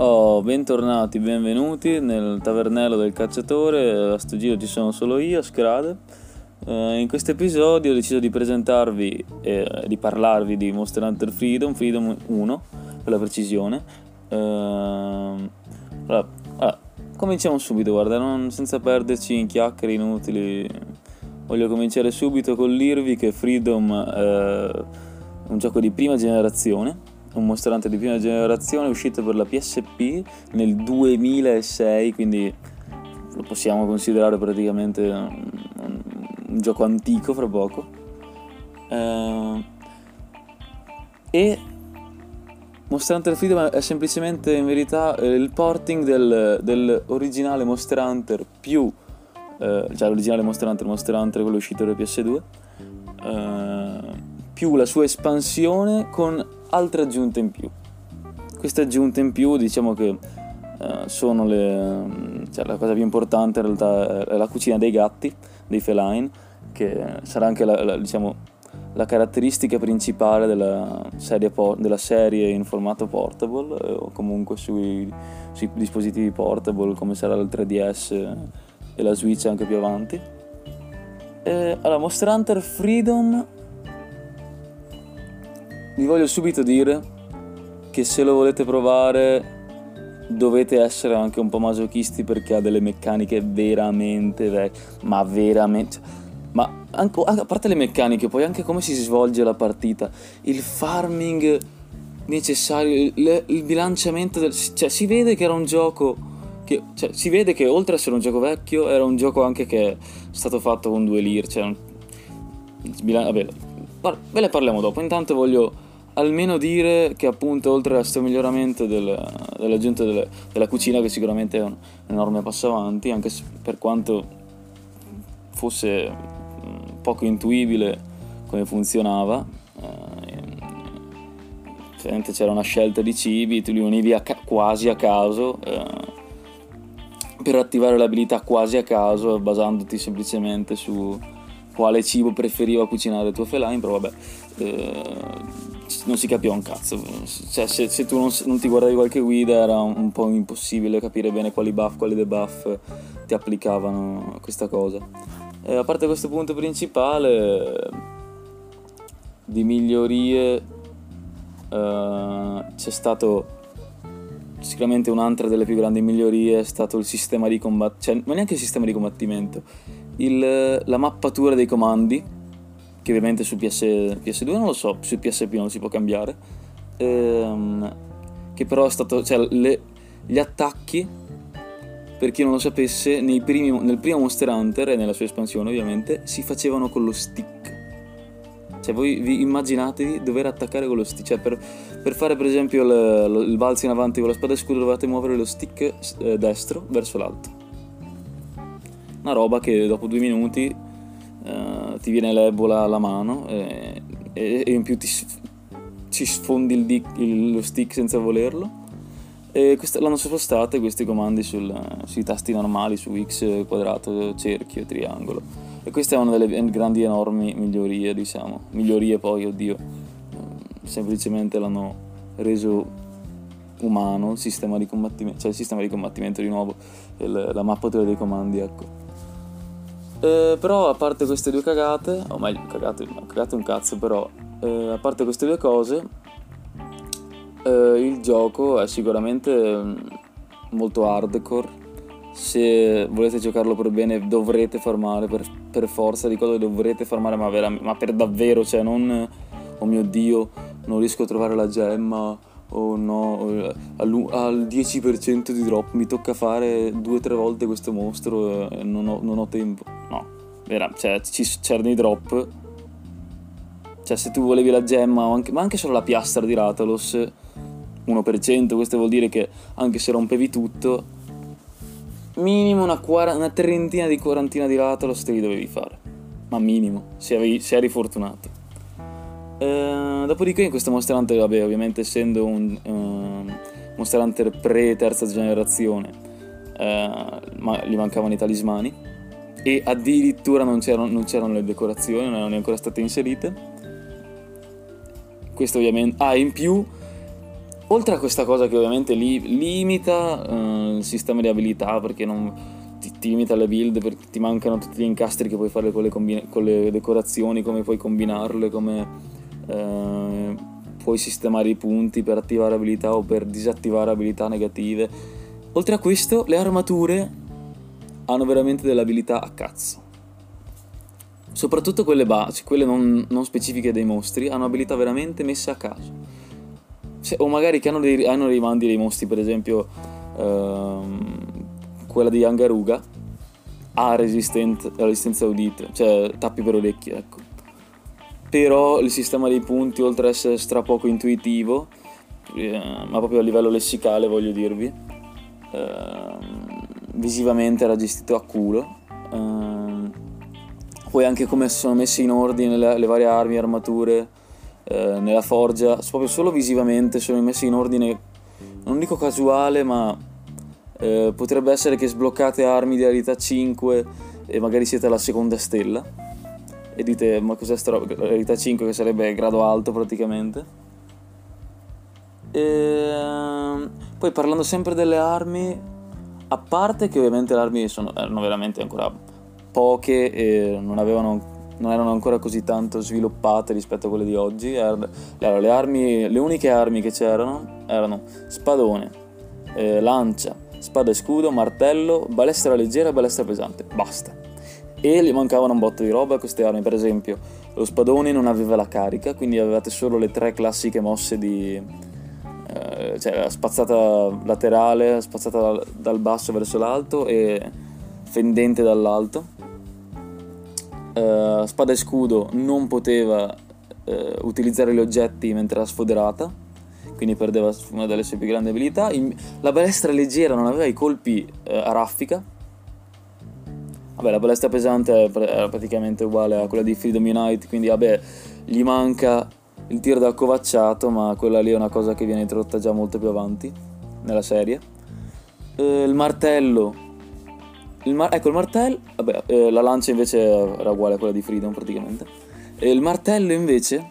Oh, bentornati, benvenuti nel tavernello del cacciatore. A sto giro ci sono solo io, Scrade. Eh, in questo episodio ho deciso di presentarvi e di parlarvi di Monster Hunter Freedom, Freedom 1 per la precisione. Eh, allora, allora, cominciamo subito, guarda, non, senza perderci in chiacchiere inutili. Voglio cominciare subito con l'Irvi che Freedom è un gioco di prima generazione un Monster Hunter di prima generazione uscito per la PSP nel 2006, quindi lo possiamo considerare praticamente un, un, un gioco antico fra poco. Uh, e Monster Hunter Freedom è semplicemente in verità il porting del, dell'originale Monster Hunter più eh, cioè l'originale Monster Hunter Monster Hunter quello uscito per PS2 eh, più la sua espansione con altre aggiunte in più. Queste aggiunte in più diciamo che eh, sono le, cioè, la cosa più importante in realtà è la cucina dei gatti, dei feline, che sarà anche la, la, diciamo, la caratteristica principale della serie, della serie, in formato portable eh, o comunque sui, sui, dispositivi portable come sarà il 3DS e la Switch anche più avanti. E, allora, Monster Hunter Freedom vi voglio subito dire che se lo volete provare dovete essere anche un po' masochisti perché ha delle meccaniche veramente vecchie, ma veramente... Ma anche, a parte le meccaniche, poi anche come si svolge la partita, il farming necessario, il, il bilanciamento del... Cioè si vede che era un gioco... Che, cioè, si vede che oltre ad essere un gioco vecchio era un gioco anche che è stato fatto con due lire, cioè... Vabbè, ve ne parliamo dopo, intanto voglio almeno dire che appunto oltre a questo miglioramento del, dell'aggiunta delle, della cucina che sicuramente è un enorme passo avanti anche per quanto fosse poco intuibile come funzionava eh, c'era una scelta di cibi tu li univi a ca- quasi a caso eh, per attivare l'abilità quasi a caso basandoti semplicemente su quale cibo preferiva cucinare il tuo feline però vabbè eh, non si capiva un cazzo. Cioè, se, se tu non, non, ti guardavi qualche guida era un, un, po' impossibile capire bene quali buff, quali debuff ti applicavano questa cosa. E a parte questo punto principale, di migliorie uh, c'è stato sicuramente un'altra delle più grandi migliorie è stato il sistema di combattimento, cioè non neanche il sistema di combattimento, il, la mappatura dei comandi che ovviamente su PS, PS2 non lo so, su PSP non si può cambiare, ehm, che però è stato, cioè le, gli attacchi, per chi non lo sapesse, primi, nel primo Monster Hunter e nella sua espansione ovviamente, si facevano con lo stick. Cioè voi vi immaginatevi dover attaccare con lo stick, cioè per, per fare per esempio il, il balzo in avanti con la spada e scudo dovete muovere lo stick eh, destro verso l'alto. Una roba che dopo due minuti ti viene l'ebola alla mano e, e, e in più ti, ci sfondi il dick, il, lo stick senza volerlo. E queste, l'hanno spostate questi comandi sul, sui tasti normali, su X, quadrato, cerchio, triangolo. E questa è una delle grandi enormi migliorie, diciamo. Migliorie poi, oddio. Semplicemente l'hanno reso umano il sistema di combattimento, cioè il sistema di combattimento di nuovo, il, la mappatura dei comandi, ecco. Eh, però a parte queste due cagate, o meglio, cagate, cagate un cazzo, però eh, a parte queste due cose, eh, il gioco è sicuramente mm, molto hardcore. Se volete giocarlo per bene dovrete farmare, per, per forza di cose dovrete farmare, ma, vera, ma per davvero, cioè non, oh mio dio, non riesco a trovare la gemma, oh no, al, 10% di drop mi tocca fare due o tre volte questo mostro e non ho, non ho tempo. No, vera, cioè ci, c'erano i drop. Cioè se tu volevi la gemma, anche, ma anche solo la piastra di Ratalos, 1%, questo vuol dire che anche se rompevi tutto, minimo una, quara- una trentina di quarantina di Ratalos te li dovevi fare. Ma minimo, se, avevi, se eri fortunato. Eh, dopodiché in questo Monster Hunter, vabbè, ovviamente essendo un uh, Monster Hunter pre-terza generazione, uh, ma gli mancavano i talismani e addirittura non c'erano, non c'erano le decorazioni, non erano ancora state inserite. Questo ovviamente... Ah, in più oltre a questa cosa che ovviamente li, limita uh, il sistema di abilità perché non, ti, ti, limita le build perché ti mancano tutti gli incastri che puoi fare con le, combina- con le decorazioni, come puoi combinarle, come uh, puoi sistemare i punti per attivare abilità o per disattivare abilità negative. Oltre a questo, le armature hanno veramente delle abilità a cazzo. Soprattutto quelle base, quelle non, non specifiche dei mostri, hanno abilità veramente messe a caso cioè, o magari che hanno dei, hanno dei mandi dei mostri, per esempio ehm, quella di Angaruga ha resistenza udite, cioè tappi per orecchie, ecco. Però il sistema dei punti, oltre ad essere stra poco intuitivo, eh, ma proprio a livello lessicale voglio dirvi, eh, visivamente era gestito a culo. Eh, poi anche come sono messe in ordine le, le varie armi, armature, eh, nella forgia, proprio solo visivamente sono messi in ordine, non dico casuale, ma eh, potrebbe essere che sbloccate armi di abilità 5 e magari siete alla seconda stella e dite ma cos'è sta roba? Abilità 5 che sarebbe grado alto praticamente. E, ehm, poi parlando sempre delle armi, a parte che ovviamente le armi sono, erano veramente ancora poche e non avevano non erano ancora così tanto sviluppate rispetto a quelle di oggi. Allora, le, armi, le uniche armi che c'erano erano spadone, eh, lancia, spada e scudo, martello, balestra leggera e balestra pesante. Basta. E gli mancavano un botto di roba a queste armi. Per esempio, lo spadone non aveva la carica, quindi avevate solo le tre classiche mosse di. Eh, cioè la spazzata laterale, spazzata dal basso verso l'alto e fendente dall'alto uh, spada e scudo non poteva uh, utilizzare gli oggetti mentre era sfoderata, quindi perdeva una delle sue più grandi abilità. In, la balestra leggera non aveva i colpi uh, a raffica. Vabbè, la balestra pesante era praticamente uguale a quella di Freedom Unite, quindi vabbè, gli manca il tiro da covacciato, ma quella lì è una cosa che viene introdotta già molto più avanti nella serie. il martello il mar- ecco il martello, vabbè, eh, la lancia invece era uguale a quella di Freedom praticamente. E il martello invece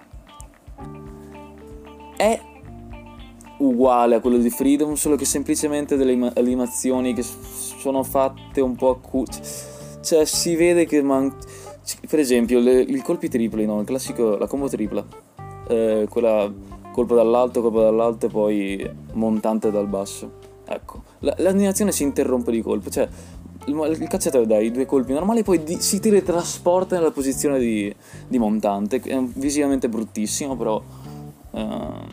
è uguale a quello di Freedom, solo che semplicemente delle animazioni che sono fatte un po' a cu- cioè si vede che man- per esempio le, i colpi tripli, no? il classico, la combo tripla, eh, quella colpo dall'alto, colpo dall'alto e poi montante dal basso. Ecco, la, l'animazione si interrompe di colpo, cioè il, il cacciatore dai due colpi normali poi di, si teletrasporta nella posizione di, di, montante. È visivamente bruttissimo, però ehm,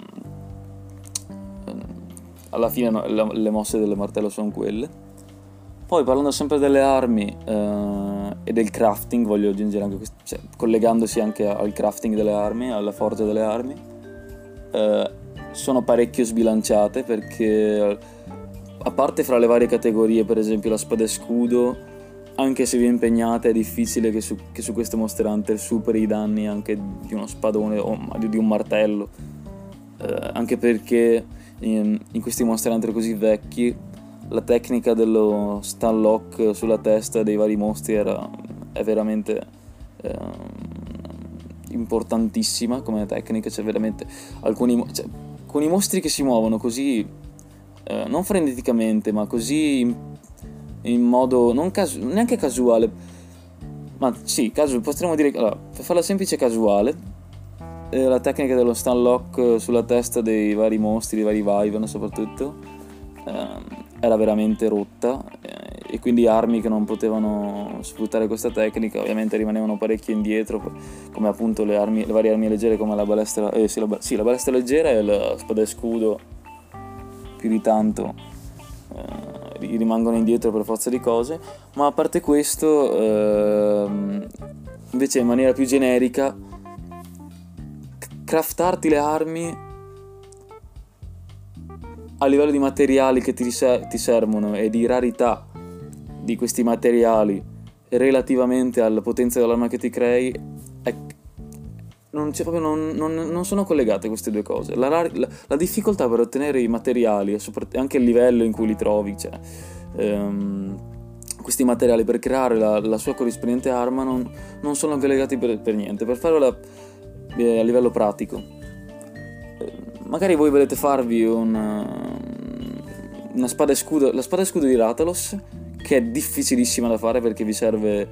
alla fine no, le, le, mosse del martello sono quelle. Poi parlando sempre delle armi eh, e del crafting, voglio aggiungere anche questo, cioè, collegandosi anche al crafting delle armi, alla forgia delle armi, eh, sono parecchio sbilanciate perché a parte fra le varie categorie, per esempio la spada e scudo, anche se vi impegnate è difficile che su, che su queste Monster Hunter superi i danni anche di uno spadone o di un martello. Eh, anche perché in, in, questi Monster Hunter così vecchi la tecnica dello stun lock sulla testa dei vari mostri era, è veramente eh, importantissima come tecnica. C'è veramente alcuni, cioè, alcuni mostri che si muovono così eh, non freneticamente, ma così in, in modo non casu- neanche casuale, ma sì, casu- potremmo dire, allora, per farla semplice casuale, eh, la tecnica dello stun lock sulla testa dei vari mostri, dei vari Vyvern soprattutto, eh, era veramente rotta eh, e quindi armi che non potevano sfruttare questa tecnica ovviamente rimanevano parecchio indietro come appunto le, armi, le varie armi leggere come la balestra, eh, sì, la, sì, la balestra leggera e la spada e scudo più di tanto eh, rimangono indietro per forza di cose, ma a parte questo, eh, invece in maniera più generica, craftarti le armi a livello di materiali che ti, ti servono e di rarità di questi materiali relativamente alla potenza dell'arma che ti crei è non, non, non, non, sono collegate queste due cose. La, la, la difficoltà per ottenere i materiali e anche il livello in cui li trovi, cioè, ehm, questi materiali per creare la, la sua corrispondente arma non, sono collegati per, per, niente. Per farlo eh, a livello pratico, magari voi volete farvi un, una spada e scudo, la spada e scudo di Ratalos, che è difficilissima da fare perché vi serve,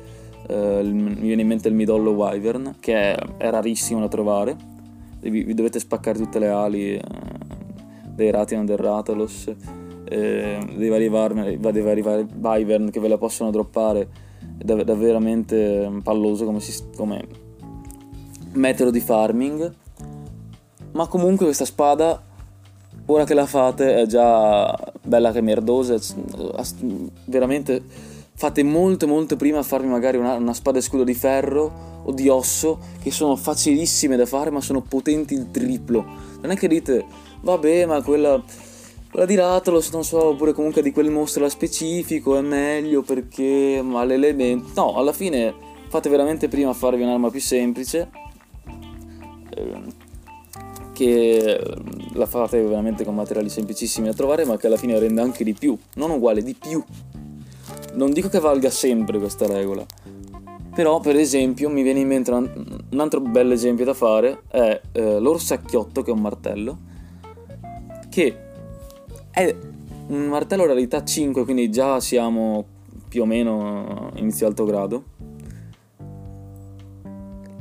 eh, mi viene in mente il midollo wyvern, che è, è rarissimo da trovare, vi, vi, dovete spaccare tutte le ali eh, dei Ratian del Ratalos, eh, dei dei vari wyvern che ve la possono droppare, è dav- da veramente palloso come, si, come metodo di farming, ma comunque questa spada ora che la fate è già bella che merdosa, veramente fate molto molto prima a farmi magari una, una, spada e scudo di ferro o di osso che sono facilissime da fare ma sono potenti il triplo. Non è che dite, vabbè ma quella, quella di Rathalos, non so, oppure comunque di quel mostro specifico è meglio perché ma l'elemento... No, alla fine fate veramente prima a farvi un'arma più semplice. Che la fate veramente con materiali semplicissimi da trovare, ma che alla fine rende anche di più, non uguale, di più. Non dico che valga sempre questa regola, però per esempio mi viene in mente un altro bel esempio da fare, è eh, l'orsacchiotto che è un martello, che è un martello rarità 5, quindi già siamo più o meno inizio alto grado.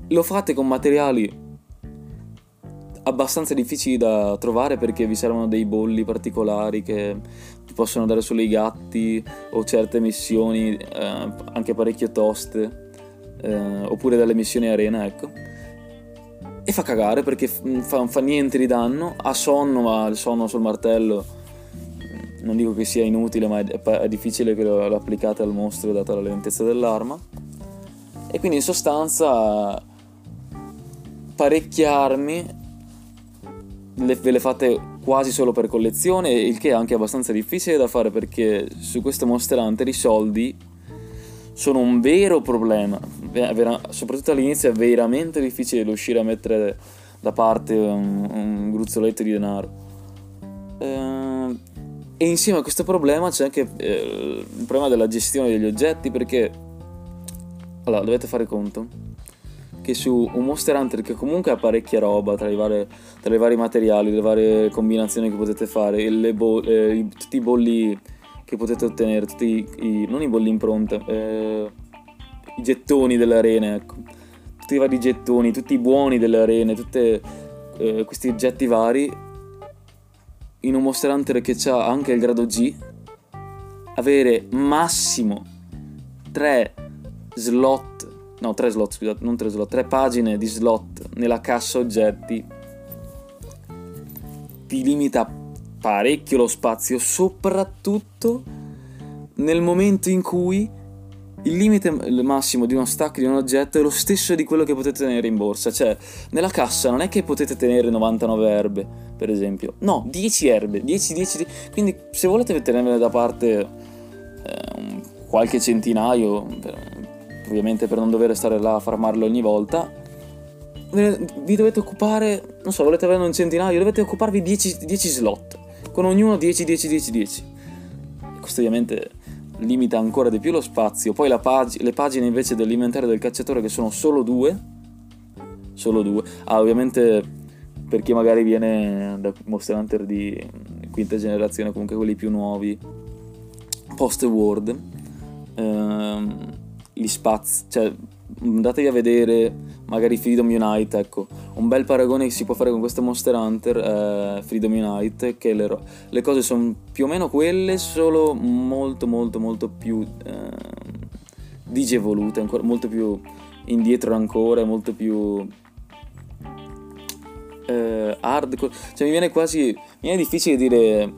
Lo fate con materiali abbastanza difficili da trovare perché vi servono dei bolli particolari che ti possono dare solo i gatti o certe missioni eh, anche parecchio toste eh, oppure delle missioni arena ecco. E fa cagare perché fa, fa niente di danno ha sonno ma il sonno sul martello mm, non dico che sia inutile ma è, è difficile che lo, lo applicate al mostro data la lentezza dell'arma. E quindi in sostanza parecchie armi le, ve le fate quasi solo per collezione, il che è anche abbastanza difficile da fare perché su questo Monster Hunter i soldi sono un vero problema, soprattutto all'inizio è veramente difficile riuscire a mettere da parte un, un gruzzoletto di denaro. Eh, e insieme a questo problema c'è anche eh, il problema della gestione degli oggetti perché allora dovete fare conto che su un Monster Hunter che comunque ha parecchia roba tra i, vari, tra i vari materiali, le varie combinazioni che potete fare, bo- eh, tutti i bolli che potete ottenere, tutti i, non i bolli impronte, eh, i gettoni delle arene, ecco. tutti i vari gettoni, tutti i buoni delle arene, tutti eh, questi oggetti vari, in un Monster Hunter che ha anche il grado G, avere massimo 3 slot no, tre slot, scusate, non tre slot, tre pagine di slot nella cassa oggetti ti limita parecchio lo spazio, soprattutto nel momento in cui il limite massimo di uno stack di un oggetto è lo stesso di quello che potete tenere in borsa. Cioè, nella cassa non è che potete tenere 99 erbe, per esempio. No, 10 erbe, 10, 10, 10. Quindi se volete tenervene da parte eh, qualche centinaio, ovviamente per non dover stare là a farmarlo ogni volta, vi dovete occupare, non so, volete avere un centinaio, dovete occuparvi 10, 10 slot, con ognuno 10, 10, 10, 10. Questo ovviamente limita ancora di più lo spazio. Poi pag- le pagine invece dell'inventario del cacciatore che sono solo due, solo due. Ah, ovviamente per chi magari viene da Monster Hunter di quinta generazione, comunque quelli più nuovi, post-World. Ehm, gli spazi, cioè andatevi a vedere magari Freedom Unite, ecco, un bel paragone che si può fare con questo Monster Hunter è Freedom Unite, che le, le, cose sono più o meno quelle, solo molto molto molto più eh, digevolute, ancora, molto più indietro ancora, molto più eh, hardcore, cioè mi viene quasi, mi viene difficile dire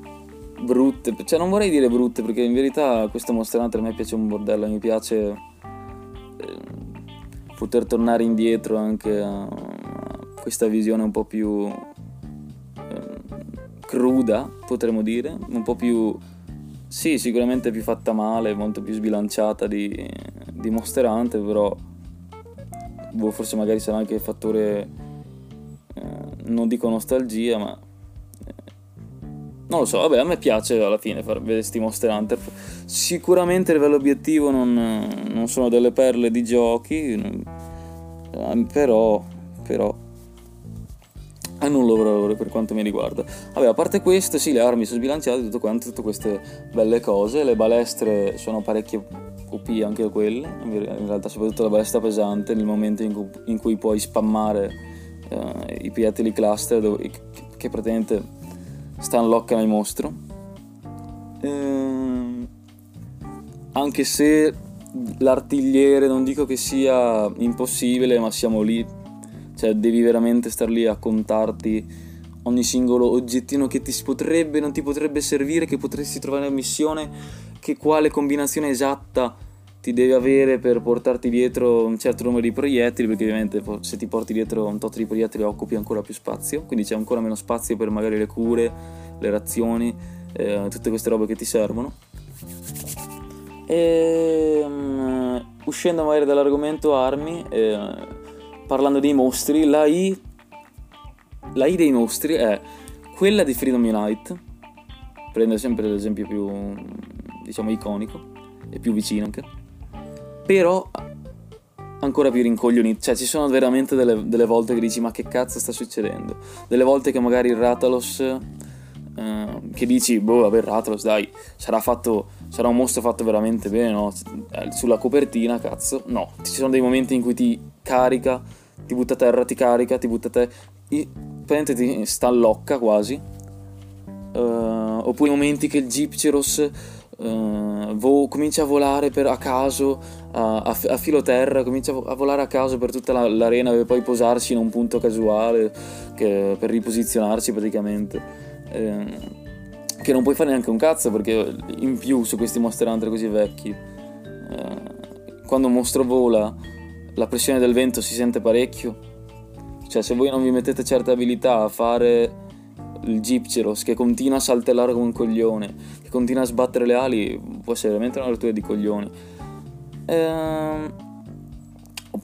brutte, cioè non vorrei dire brutte perché in verità questo Monster Hunter a me piace un bordello, mi piace poter tornare indietro anche a questa visione un po' più eh, cruda, potremmo dire, un po' più, sì, sicuramente più fatta male, molto più sbilanciata di, di Monster Hunter, però boh, forse magari sarà anche il fattore, eh, non dico nostalgia, ma non lo so, vabbè, a me piace alla fine fare vedere sti Monster Hunter. Sicuramente a livello obiettivo non, non sono delle perle di giochi, eh, però, però hanno un loro valore per quanto mi riguarda. Vabbè, a parte questo, sì, le armi sono sbilanciate, tutto quanto, tutte queste belle cose. Le balestre sono parecchio OP anche quelle, in realtà soprattutto la balestra pesante, nel momento in cui, in cui puoi spammare eh, i proiettili cluster dove, che, che praticamente stanloccano il mostro. Ehm, anche se l'artigliere non dico che sia impossibile, ma siamo lì cioè devi veramente star lì a contarti ogni singolo oggettino che ti potrebbe, non ti potrebbe servire, che potresti trovare in missione, che quale combinazione esatta ti devi avere per portarti dietro un certo numero di proiettili, perché ovviamente se ti porti dietro un tot di proiettili occupi ancora più spazio, quindi c'è ancora meno spazio per magari le cure, le razioni, eh, tutte queste robe che ti servono. E um, uscendo magari dall'argomento armi, eh, parlando dei mostri, la I, la I dei mostri è quella di Freedom Unite, prende sempre l'esempio più, diciamo, iconico e più vicino anche, però ancora più rincoglionito, cioè ci sono veramente delle, delle, volte che dici ma che cazzo sta succedendo, delle volte che magari il Ratalos, eh, che dici boh vabbè Ratalos dai, sarà fatto, sarà un mostro fatto veramente bene, no? Eh, sulla copertina cazzo, no, ci sono dei momenti in cui ti carica, ti butta a terra, ti carica, ti butta a terra, praticamente ti stallocca quasi. Uh, oppure momenti che il Gypceros uh, vo- comincia a volare per, a caso a, a, a, filo terra, comincia a volare a caso per tutta la, l'arena per poi posarsi in un punto casuale che, per riposizionarsi praticamente. Uh, che non puoi fare neanche un cazzo perché in più su questi Monster Hunter così vecchi, eh, quando un mostro vola la pressione del vento si sente parecchio. Cioè, se voi non vi mettete certe abilità a fare il Gypceros che continua a saltellare come un coglione, che continua a sbattere le ali, può essere veramente una rottura di coglioni. Ehm...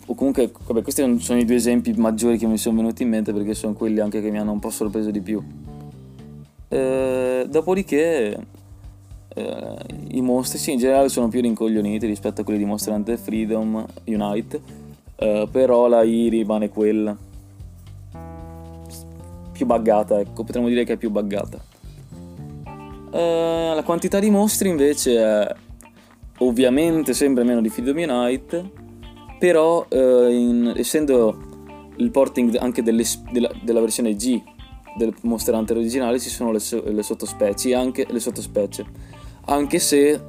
O comunque, vabbè, questi sono i due esempi maggiori che mi sono venuti in mente perché sono quelli anche che mi hanno un po' sorpreso di più. Ehm... Dopodiché, eh, i mostri sì, in generale sono più rincoglioniti rispetto a quelli di Monster Hunter Freedom Unite, eh, però la I rimane quella. Più buggata, ecco, potremmo dire che è più buggata. Eh, la quantità di mostri invece è ovviamente sempre meno di Freedom Unite, però eh, in, essendo il porting anche delle, della, della versione G del Monster Hunter originale ci sono le, le sottospecie anche le sottospecie anche se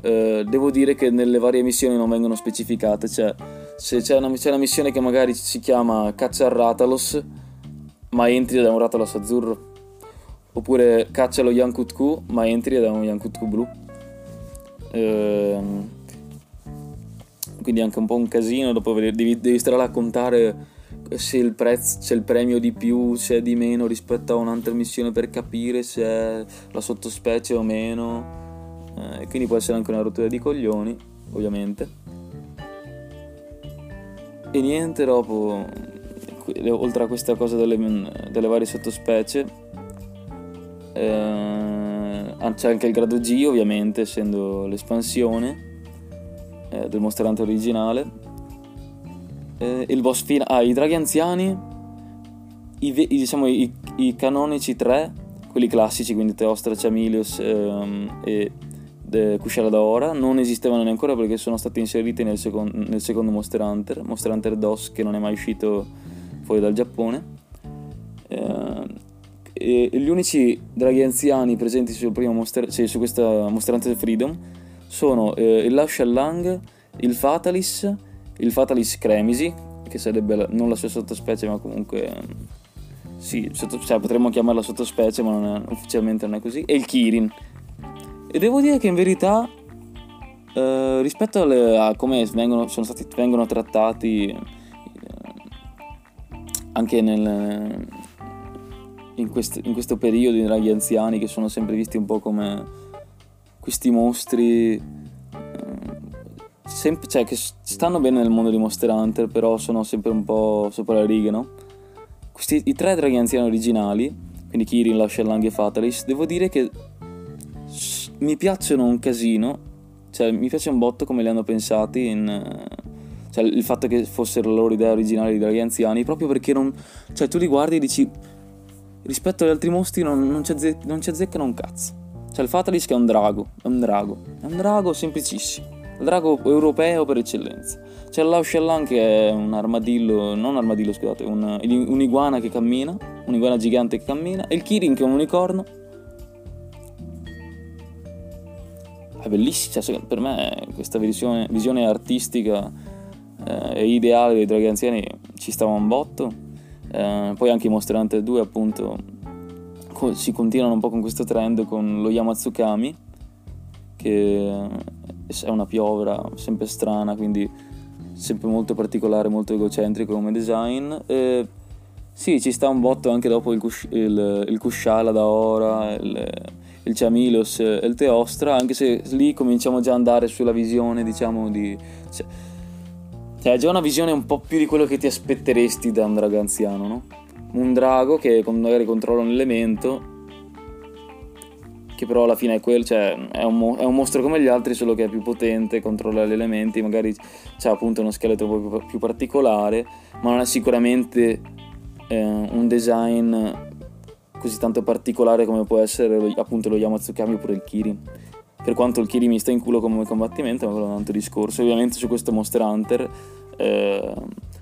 eh, devo dire che nelle varie missioni non vengono specificate, cioè se c'è una, c'è una missione che magari si chiama caccia al Ratalos, ma entri da un Ratalos azzurro, oppure caccia lo Yankutku, ma entri da un Yankutku blu. Ehm, quindi anche un po' un casino, dopo devi, devi stare a contare se il prezzo, c'è il premio di più, se è di meno rispetto a un'altra missione per capire se è la sottospecie o meno eh, quindi può essere anche una rottura di coglioni, ovviamente. E niente, dopo, oltre a questa cosa delle, delle varie sottospecie, eh, c'è anche il grado G, ovviamente, essendo l'espansione eh, del Monster Hunter originale. Eh, il boss finale, ah, i draghi anziani, i, diciamo i, i canonici 3, quelli classici, quindi Teostra, Chamilius ehm, e Kushara da ora non esistevano neanche perché sono stati inseriti nel, second, nel, secondo Monster Hunter, Monster Hunter DOS che non è mai uscito fuori dal Giappone. Eh, e gli unici draghi anziani presenti sul primo Monster, cioè su questa Monster Hunter Freedom sono eh, il Lao Shallang, il Fatalis, il Fatalis Cremisi, che sarebbe non la sua sottospecie ma comunque sì, sotto, cioè, potremmo chiamarla sottospecie ma non è, ufficialmente non è così, e il Kirin e devo dire che in verità, eh, rispetto alle, a come vengono, stati, vengono trattati anche nel, in, quest, in, questo periodo i draghi anziani che sono sempre visti un po' come questi mostri eh, cioè, che stanno bene nel mondo di Monster Hunter però sono sempre un po' sopra le righe no? Questi, i tre draghi anziani originali quindi Kirin, Lashellang e Fatalis devo dire che mi piacciono un casino, cioè mi piace un botto come li hanno pensati in... Cioè il fatto che fossero la loro idea originale di draghi anziani, proprio perché non... Cioè tu li guardi e dici, rispetto agli altri mostri non, non, ci, azze- non ci azzeccano un cazzo. Cioè il Fatalisk è un drago, è un drago, è un drago semplicissimo, il drago europeo per eccellenza. C'è il Lao Shellan che è un armadillo, non armadillo scusate, un, un'iguana che cammina, un'iguana gigante che cammina, e il Kirin che è un unicorno. È bellissimo, cioè, per me questa visione, visione artistica eh, e ideale dei draghi anziani ci stava un botto. Eh, poi anche i Monster Hunter 2 appunto si continuano un po' con questo trend con lo Yamatsukami che è una piovra sempre strana quindi sempre molto particolare molto egocentrico come design e sì ci sta un botto anche dopo il, Kush, il, il Kushala da ora il, il Chamilos e il Teostra anche se lì cominciamo già ad andare sulla visione diciamo di cioè, cioè, è già una visione un po' più di quello che ti aspetteresti da un drago anziano, no? Un drago che magari controlla un elemento, che però alla fine è quello, cioè è un, è un, mostro come gli altri, solo che è più potente, controlla gli elementi, magari c'ha appunto uno scheletro un po' più, più particolare, ma non è sicuramente eh, un design così tanto particolare come può essere appunto lo Yamatsukami oppure il Kirin per quanto il Kiri mi sta in culo come combattimento, ma quello è un altro discorso. Ovviamente su questo Monster Hunter, eh,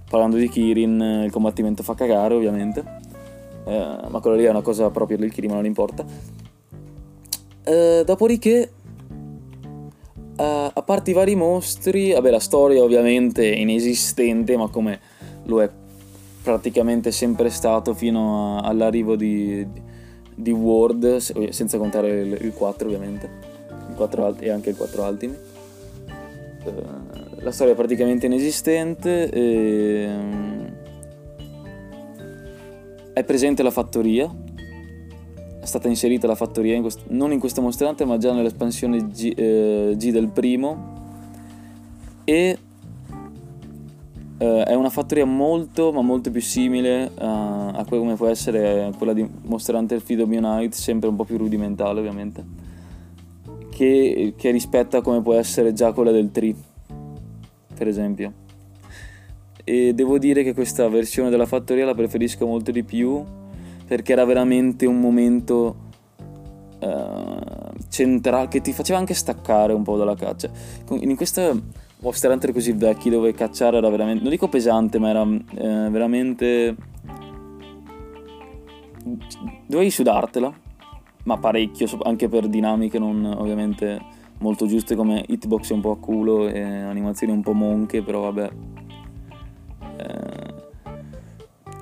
parlando di Kirin, il combattimento fa cagare ovviamente, eh, ma quello lì è una cosa propria del Kirin, ma non importa. Eh, dopodiché, a parte i vari mostri, vabbè la storia ovviamente è inesistente, ma come lo è praticamente sempre stato fino a, all'arrivo di, di World, senza contare il, il 4 ovviamente 4 e anche il 4 Ultimi. Uh, la storia è praticamente inesistente. E, um, è presente la fattoria. È stata inserita la fattoria in quest- non in questo mostrante, ma già nell'espansione G, eh, G del primo. E uh, è una fattoria molto, ma molto più simile a, a quella come può essere quella di Monster Hunter Freedom Unite, sempre un po' più rudimentale, ovviamente che, che rispetta come può essere già quella del Tree, per esempio. E devo dire che questa versione della fattoria la preferisco molto di più perché era veramente un momento uh, centrale che ti faceva anche staccare un po' dalla caccia. In questa Monster Hunter così vecchi dove cacciare era veramente, non dico pesante, ma era eh, veramente... dovevi sudartela ma parecchio, anche per dinamiche non ovviamente molto giuste come hitbox un po' a culo e animazioni un po' monche, però vabbè. Eh,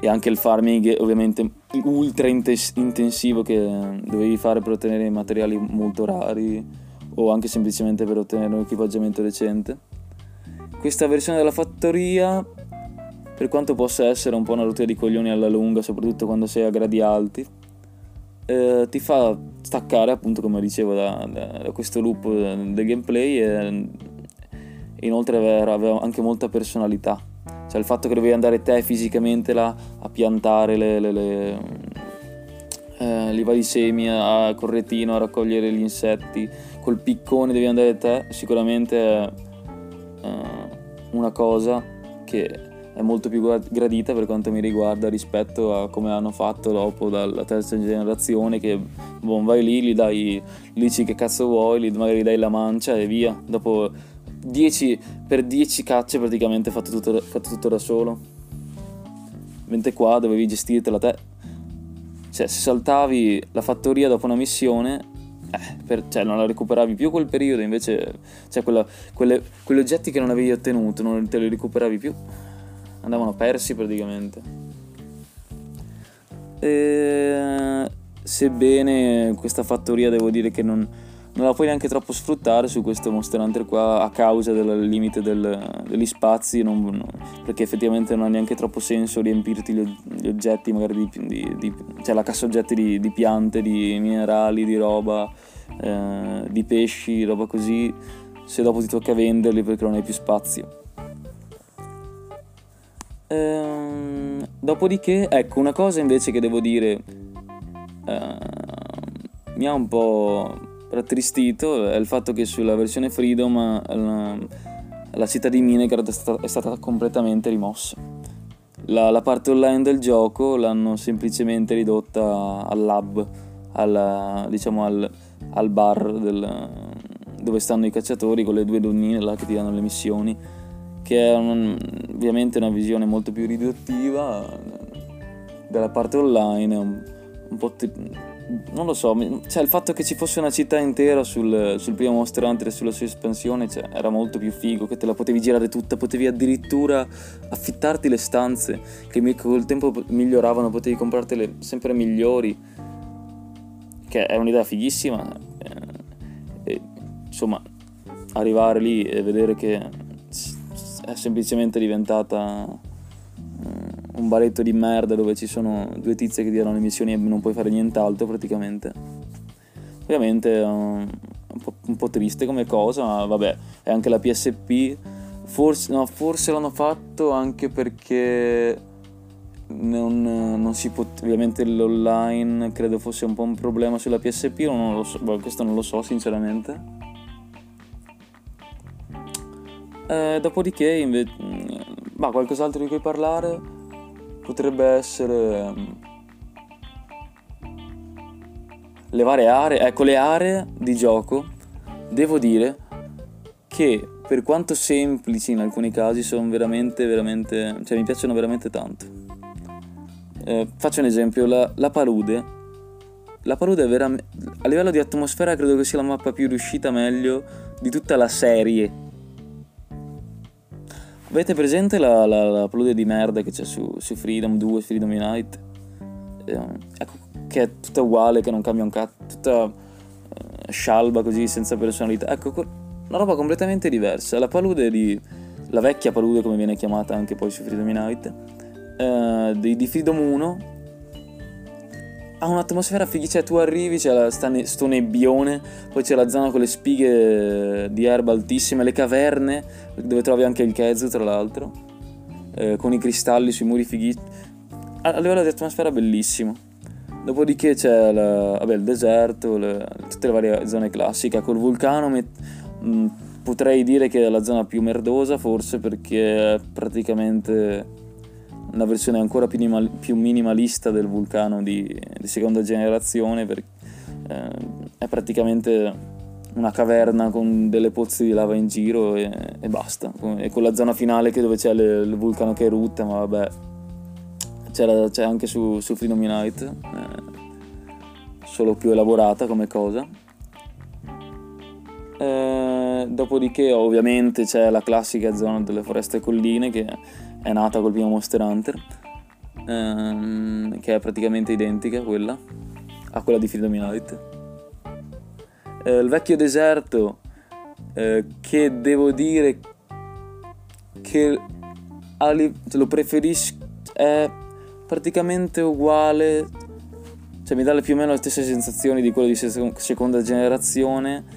e anche il farming ovviamente ultra intensivo che dovevi fare per ottenere materiali molto rari o anche semplicemente per ottenere un equipaggiamento decente. Questa versione della fattoria, per quanto possa essere un po' una rottura di coglioni alla lunga, soprattutto quando sei a gradi alti, eh, ti fa staccare appunto come dicevo da, da, questo loop del gameplay e inoltre aveva, anche molta personalità. Cioè il fatto che dovevi andare te fisicamente là a piantare le, le, le, eh, i vari semi a correttino a raccogliere gli insetti col piccone devi andare te sicuramente è eh, una cosa che è molto più gradita per quanto mi riguarda rispetto a come hanno fatto dopo dalla terza generazione che boh, vai lì, gli dai, gli dici che cazzo vuoi, gli magari dai la mancia e via. Dopo 10, per 10 cacce praticamente fatto tutto, fatto tutto da solo. Mentre qua dovevi gestirtela te. Cioè, se saltavi la fattoria dopo una missione, eh, per, cioè, non la recuperavi più quel periodo, invece cioè, quella, quelle, quegli oggetti che non avevi ottenuto non te li recuperavi più andavano persi praticamente. E, sebbene questa fattoria devo dire che non, non, la puoi neanche troppo sfruttare su questo Monster Hunter qua a causa del limite del, degli spazi, non, non, perché effettivamente non ha neanche troppo senso riempirti gli, gli oggetti, magari di, di, di, cioè la cassa oggetti di, di piante, di minerali, di roba, eh, di pesci, roba così, se dopo ti tocca venderli perché non hai più spazio. Ehm, dopodiché, ecco, una cosa invece che devo dire eh, mi ha un po' rattristito è il fatto che sulla versione Freedom la, la città di Minegard è stata, completamente rimossa. la, la, parte online del gioco l'hanno semplicemente ridotta al lab, al, diciamo al, al bar del, dove stanno i cacciatori con le due donnine là che ti danno le missioni, che è un, ovviamente una visione molto più riduttiva della parte online, un, po' te, non lo so, cioè il fatto che ci fosse una città intera sul, sul primo Monster Hunter e sulla sua espansione cioè, era molto più figo, che te la potevi girare tutta, potevi addirittura affittarti le stanze che col tempo miglioravano, potevi comprartele sempre migliori, che è un'idea fighissima. Eh, e, insomma, arrivare lì e vedere che è semplicemente diventata un baretto di merda dove ci sono due tizie che ti danno le missioni e non puoi fare nient'altro praticamente. Ovviamente è un, po', un po', triste come cosa, ma vabbè, è anche la PSP. Forse, no, forse l'hanno fatto anche perché non, non si pot- ovviamente l'online credo fosse un po' un problema sulla PSP, non lo so, questo non lo so sinceramente. Eh, dopodiché, invece, ma qualcos'altro di cui parlare? potrebbe essere ehm, le varie aree, ecco le aree di gioco, devo dire che per quanto semplici in alcuni casi sono veramente, veramente, cioè mi piacciono veramente tanto. Eh, faccio un esempio, la, la palude, la palude è veramente, a livello di atmosfera credo che sia la mappa più riuscita meglio di tutta la serie Avete presente la, la, la palude di merda che c'è su, su Freedom 2, Freedom Unite? Eh, ecco, che è tutta uguale, che non cambia un cazzo, tutta eh, scialba così, senza personalità. Ecco, una roba completamente diversa. La palude di... la vecchia palude come viene chiamata anche poi su Freedom Unite, eh, di, di Freedom 1 ha un'atmosfera fighi, cioè tu arrivi, c'è la, ne, sto nebbione, poi c'è la zona con le spighe di erba altissime, le caverne, dove trovi anche il Kezu tra l'altro, eh, con i cristalli sui muri fighi. A, a livello di atmosfera bellissimo. Dopodiché c'è la, vabbè, il deserto, le, tutte le varie zone classiche, col vulcano met, mh, potrei dire che è la zona più merdosa forse perché praticamente una versione ancora più, minimal, più minimalista del vulcano di, di seconda generazione, per, eh, è praticamente una caverna con delle pozze di lava in giro e, e basta, e con la zona finale che dove c'è le, il vulcano che erutta, ma vabbè, c'è, c'è anche su, su Freedom Unite, eh, solo più elaborata come cosa. Eh, dopodiché ovviamente c'è la classica zona delle foreste e colline che è nata col primo Monster Hunter, ehm, che è praticamente identica a quella, a quella di Freedom Unite. Eh, il vecchio deserto, eh, che devo dire che ali- lo preferisco, è praticamente uguale, cioè mi dà più o meno le stesse sensazioni di quello di seconda generazione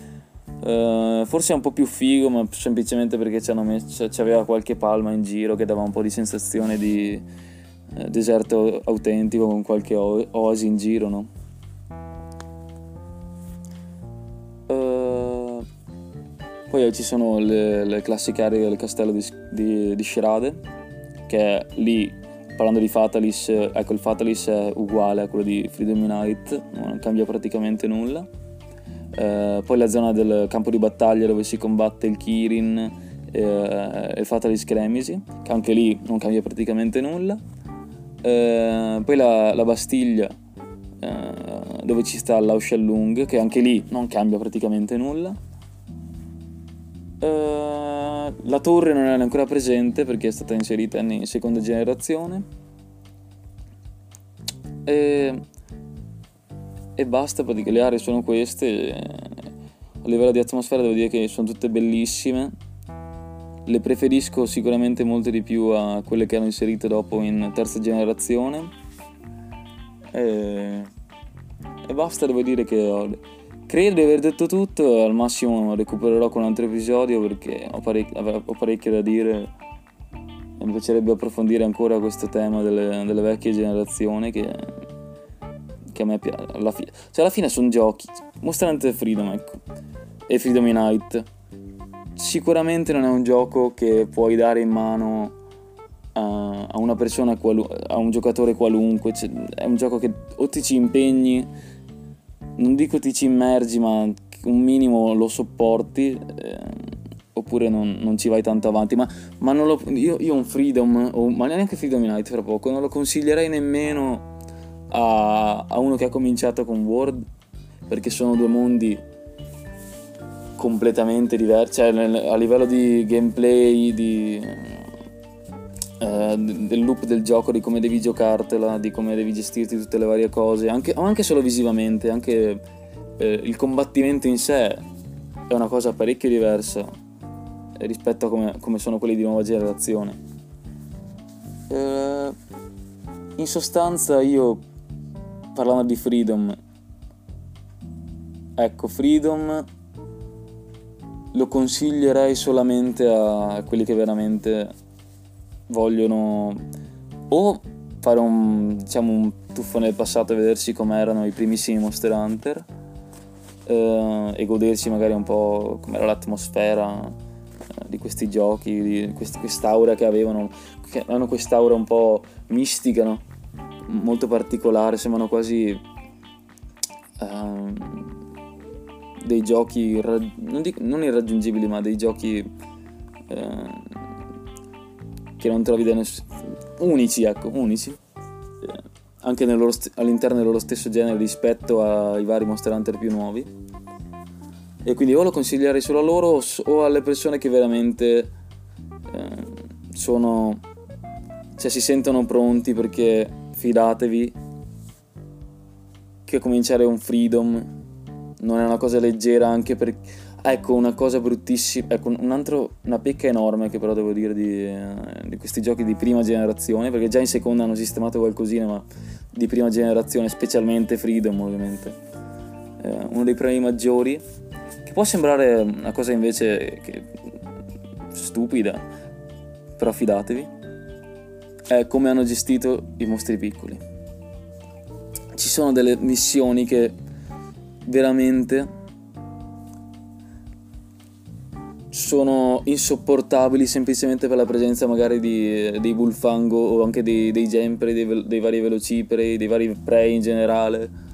Uh, forse è un po' più figo, ma semplicemente perché messo, c'aveva qualche palma in giro che dava un po' di sensazione di uh, deserto autentico con qualche oasi in giro, no? Uh, poi ci sono le, le, classiche aree del castello di, di, di Sherade, che lì, parlando di Fatalis, ecco il Fatalis è uguale a quello di Freedom Unite, non cambia praticamente nulla eh, poi la zona del campo di battaglia dove si combatte il Kirin eh, e il Fatalis Cremisi, che anche lì non cambia praticamente nulla. Eh, poi la, la Bastiglia eh, dove ci sta Lao Shellung, che anche lì non cambia praticamente nulla. Uh, la torre non è ancora presente perché è stata inserita in seconda generazione. E e basta perché le aree sono queste. A livello di atmosfera devo dire che sono tutte bellissime. Le preferisco sicuramente molte di più a quelle che hanno inserito dopo in terza generazione. E, e basta, devo dire che ho... credo di aver detto tutto. Al massimo recupererò con un altro episodio perché ho, parec- ho parecchio da dire e mi piacerebbe approfondire ancora questo tema delle, delle vecchie generazioni che che a me piace. Alla fine, cioè, alla fine sono giochi. Monster Hunter Freedom, ecco. E Freedom Unite. Sicuramente non è un gioco che puoi dare in mano a, a una persona, qualu- a un giocatore qualunque, cioè, è un gioco che o ti ci impegni, non dico ti ci immergi, ma un minimo lo sopporti, eh, oppure non, non, ci vai tanto avanti. Ma, ma lo, io, io un Freedom, o, ma neanche Freedom Unite fra poco, non lo consiglierei nemmeno a, a uno che ha cominciato con World, perché sono due mondi completamente diversi, cioè a livello di gameplay, di, eh, del loop del gioco, di come devi giocartela, di come devi gestirti tutte le varie cose, anche, anche solo visivamente, anche eh, il combattimento in sé è una cosa parecchio diversa rispetto a come, come sono quelli di nuova generazione. Eh, in sostanza io parlando di Freedom ecco Freedom lo consiglierei solamente a quelli che veramente vogliono o fare un, diciamo, un tuffo nel passato e vedersi com'erano i primissimi Monster Hunter eh, e godersi magari un po' com'era l'atmosfera eh, di questi giochi, di questi, quest'aura che avevano, che hanno quest'aura un po' mistica, no? Molto particolare, sembrano quasi... Uh, dei giochi non, dico, non, irraggiungibili, ma dei giochi eh, che non trovi da nessuno. Unici, ecco, unici. Eh, anche st- all'interno del loro stesso genere rispetto ai vari Monster Hunter più nuovi. E quindi o lo consiglierei solo a loro o alle persone che veramente eh, sono. cioè si sentono pronti perché fidatevi che cominciare un freedom non è una cosa leggera anche per... Ecco, una cosa bruttissima, ecco, un altro, una pecca enorme che però devo dire di, eh, di, questi giochi di prima generazione, perché già in seconda hanno sistemato qualcosina, ma di prima generazione, specialmente Freedom ovviamente, eh, uno dei problemi maggiori, che può sembrare una cosa invece che, stupida, però fidatevi, è come hanno gestito i mostri piccoli. Ci sono delle missioni che veramente sono insopportabili semplicemente per la presenza magari di, dei bullfango o anche dei, dei jumper, dei, dei vari velociperi, dei vari prey in generale.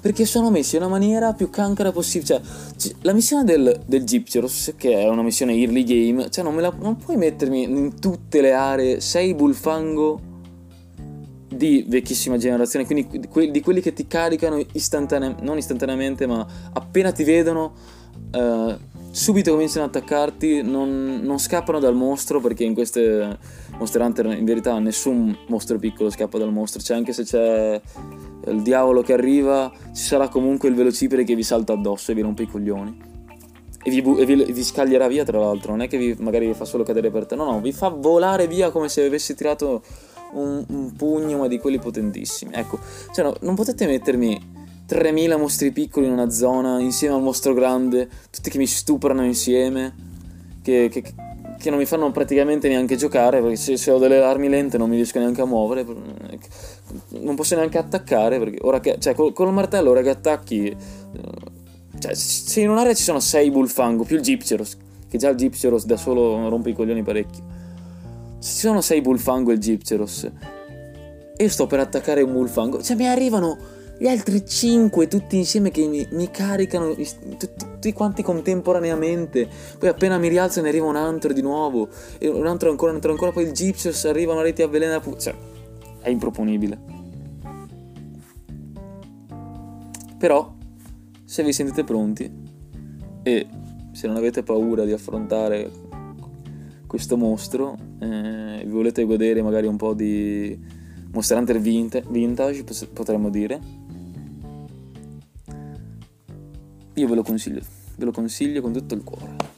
Perché sono messi in una maniera più cancra possibile. Cioè, la missione del, del Gypteros, che è una missione early game, cioè non, la, non puoi mettermi in tutte le aree 6 bullfango di vecchissima generazione, quindi di quelli che ti caricano istantaneamente, non istantaneamente, ma appena ti vedono, eh, subito cominciano ad attaccarti, non, non, scappano dal mostro, perché in queste Monster Hunter in verità nessun mostro piccolo scappa dal mostro, cioè anche se c'è il diavolo che arriva, ci sarà comunque il velocipede che vi salta addosso e vi rompe i coglioni. E vi, bu- e vi, vi scaglierà via tra l'altro, non è che vi, magari vi fa solo cadere per te, no no, vi fa volare via come se avessi tirato un, un pugno, ma di quelli potentissimi. Ecco, cioè no, non potete mettermi 3000 mostri piccoli in una zona insieme al mostro grande, tutti che mi stuprano insieme, che, che, che non mi fanno praticamente neanche giocare, perché se, se, ho delle armi lente non mi riesco neanche a muovere, non posso neanche attaccare, perché ora che, cioè, col, col martello ora che attacchi... Cioè, se in un'area ci sono 6 bullfango più il Gypceros, che già il Gypceros da solo rompe i coglioni parecchio. Se ci sono 6 bullfango e il Gypceros e sto per attaccare un bullfango, cioè mi arrivano gli altri 5 tutti insieme che mi, mi caricano tutti, tutti, quanti contemporaneamente. Poi appena mi rialzo ne arriva un altro di nuovo, e un altro ancora, un altro ancora, poi il Gypceros arriva, una rete avvelena. Cioè, è improponibile. Però, se vi sentite pronti e se non avete paura di affrontare questo mostro, eh, volete godere magari un po' di Monster Hunter vintage, potremmo dire, io ve lo consiglio, ve lo consiglio con tutto il cuore.